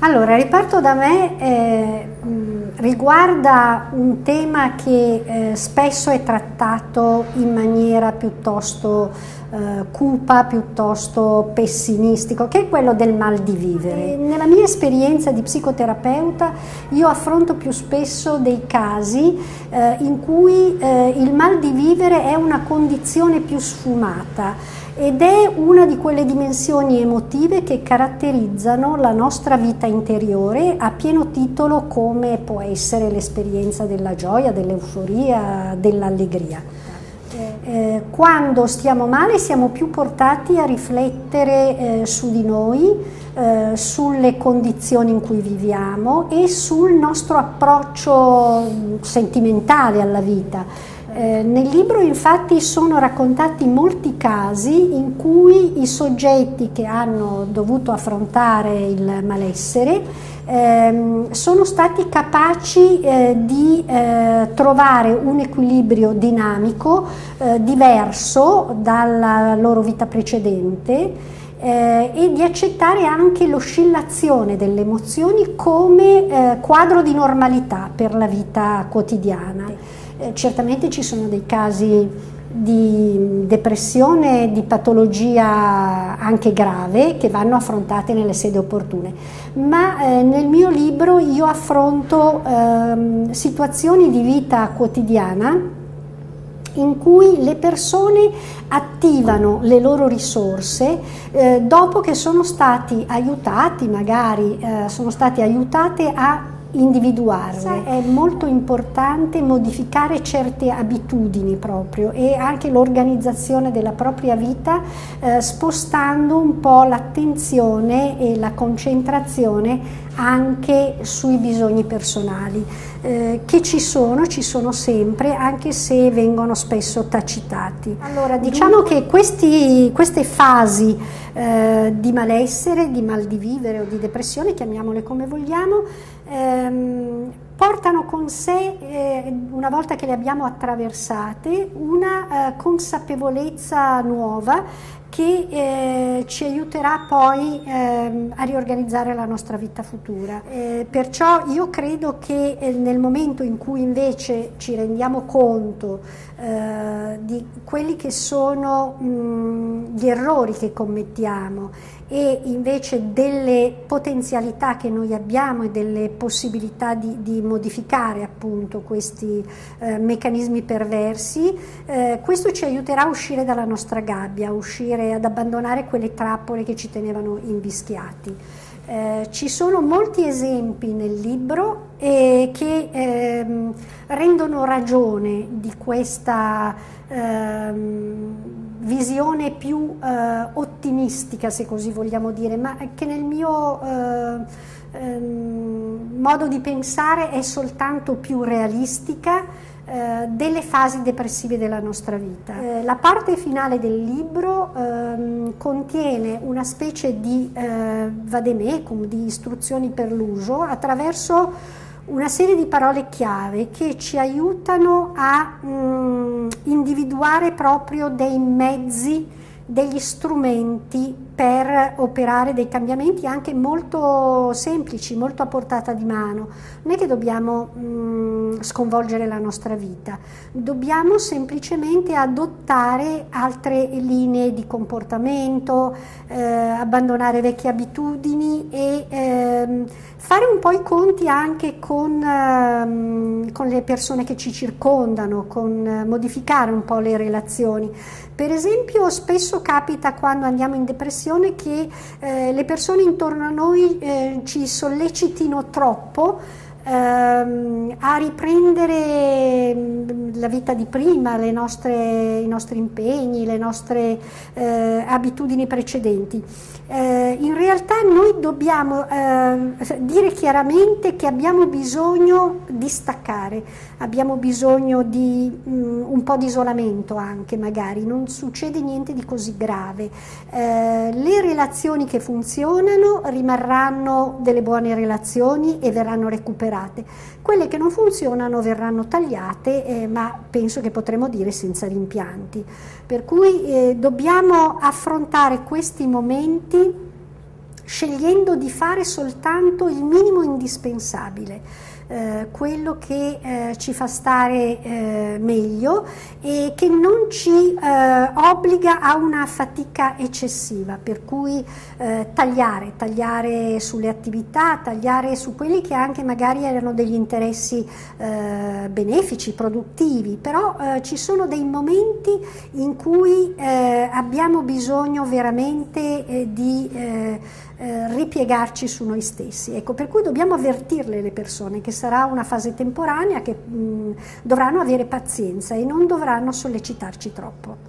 Allora, riparto da me, eh, riguarda un tema che eh, spesso è trattato in maniera piuttosto eh, cupa, piuttosto pessimistico, che è quello del mal di vivere. E nella mia esperienza di psicoterapeuta io affronto più spesso dei casi eh, in cui eh, il mal di vivere è una condizione più sfumata ed è una di quelle dimensioni emotive che caratterizzano la nostra vita interiore a pieno titolo come può essere l'esperienza della gioia, dell'euforia, dell'allegria. Eh, quando stiamo male siamo più portati a riflettere eh, su di noi, eh, sulle condizioni in cui viviamo e sul nostro approccio mm, sentimentale alla vita eh, nel libro infatti sono raccontati molti casi in cui i soggetti che hanno dovuto affrontare il malessere ehm, sono stati capaci eh, di eh, trovare un equilibrio dinamico eh, diverso dalla loro vita precedente eh, e di accettare anche l'oscillazione delle emozioni come eh, quadro di normalità per la vita quotidiana. Eh, certamente ci sono dei casi di depressione, di patologia anche grave che vanno affrontate nelle sedi opportune, ma eh, nel mio libro io affronto eh, situazioni di vita quotidiana in cui le persone attivano le loro risorse eh, dopo che sono stati aiutati, magari eh, sono stati aiutate a individuarle. È molto importante modificare certe abitudini proprio e anche l'organizzazione della propria vita eh, spostando un po' l'attenzione e la concentrazione anche sui bisogni personali, eh, che ci sono, ci sono sempre, anche se vengono spesso tacitati. Allora, diciamo che questi, queste fasi eh, di malessere, di mal di vivere o di depressione, chiamiamole come vogliamo, ehm, portano con sé, eh, una volta che le abbiamo attraversate, una eh, consapevolezza nuova che eh, ci aiuterà poi eh, a riorganizzare la nostra vita futura. Eh, perciò io credo che eh, nel momento in cui invece ci rendiamo conto eh, di quelli che sono mh, gli errori che commettiamo e invece delle potenzialità che noi abbiamo e delle possibilità di, di modificare appunto questi eh, meccanismi perversi, questo ci aiuterà a uscire dalla nostra gabbia, a uscire, ad abbandonare quelle trappole che ci tenevano invischiati. Eh, ci sono molti esempi nel libro eh, che ehm, rendono ragione di questa ehm, visione più eh, ottimistica, se così vogliamo dire, ma che nel mio eh, ehm, modo di pensare è soltanto più realistica delle fasi depressive della nostra vita. Eh, la parte finale del libro ehm, contiene una specie di eh, vademecum, di istruzioni per l'uso, attraverso una serie di parole chiave che ci aiutano a mh, mm, individuare proprio dei mezzi, degli strumenti per operare dei cambiamenti anche molto semplici, molto a portata di mano. Non è che dobbiamo mh, mm, sconvolgere la nostra vita, dobbiamo semplicemente adottare altre linee di comportamento, eh, abbandonare vecchie abitudini e ehm, fare un po' i conti anche con, ehm, con le persone che ci circondano, con eh, modificare un po' le relazioni. Per esempio spesso capita quando andiamo in depressione che eh, le persone intorno a noi eh, ci sollecitino troppo ehm, a riprendere mm, la vita di prima, nostre, i nostri impegni, le nostre eh, abitudini precedenti. Eh, in realtà noi dobbiamo eh, dire chiaramente che abbiamo bisogno di staccare, abbiamo bisogno di mh, mm, un po' di isolamento anche magari, non succede niente di così grave. Eh, le relazioni che funzionano rimarranno delle buone relazioni e verranno recuperate, quelle che non funzionano verranno tagliate, eh, ma penso che potremo dire senza rimpianti. Per cui eh, dobbiamo affrontare questi momenti scegliendo di fare soltanto il minimo indispensabile. Eh, quello che eh, ci fa stare eh, meglio e che non ci eh, obbliga a una fatica eccessiva, per cui eh, tagliare, tagliare sulle attività, tagliare su quelli che anche magari erano degli interessi benefici, produttivi, però ci sono dei momenti in cui abbiamo bisogno veramente di ripiegarci su noi stessi. Ecco, per cui dobbiamo avvertirle le persone che sarà una fase temporanea, che mh, dovranno avere pazienza e non dovranno sollecitarci troppo.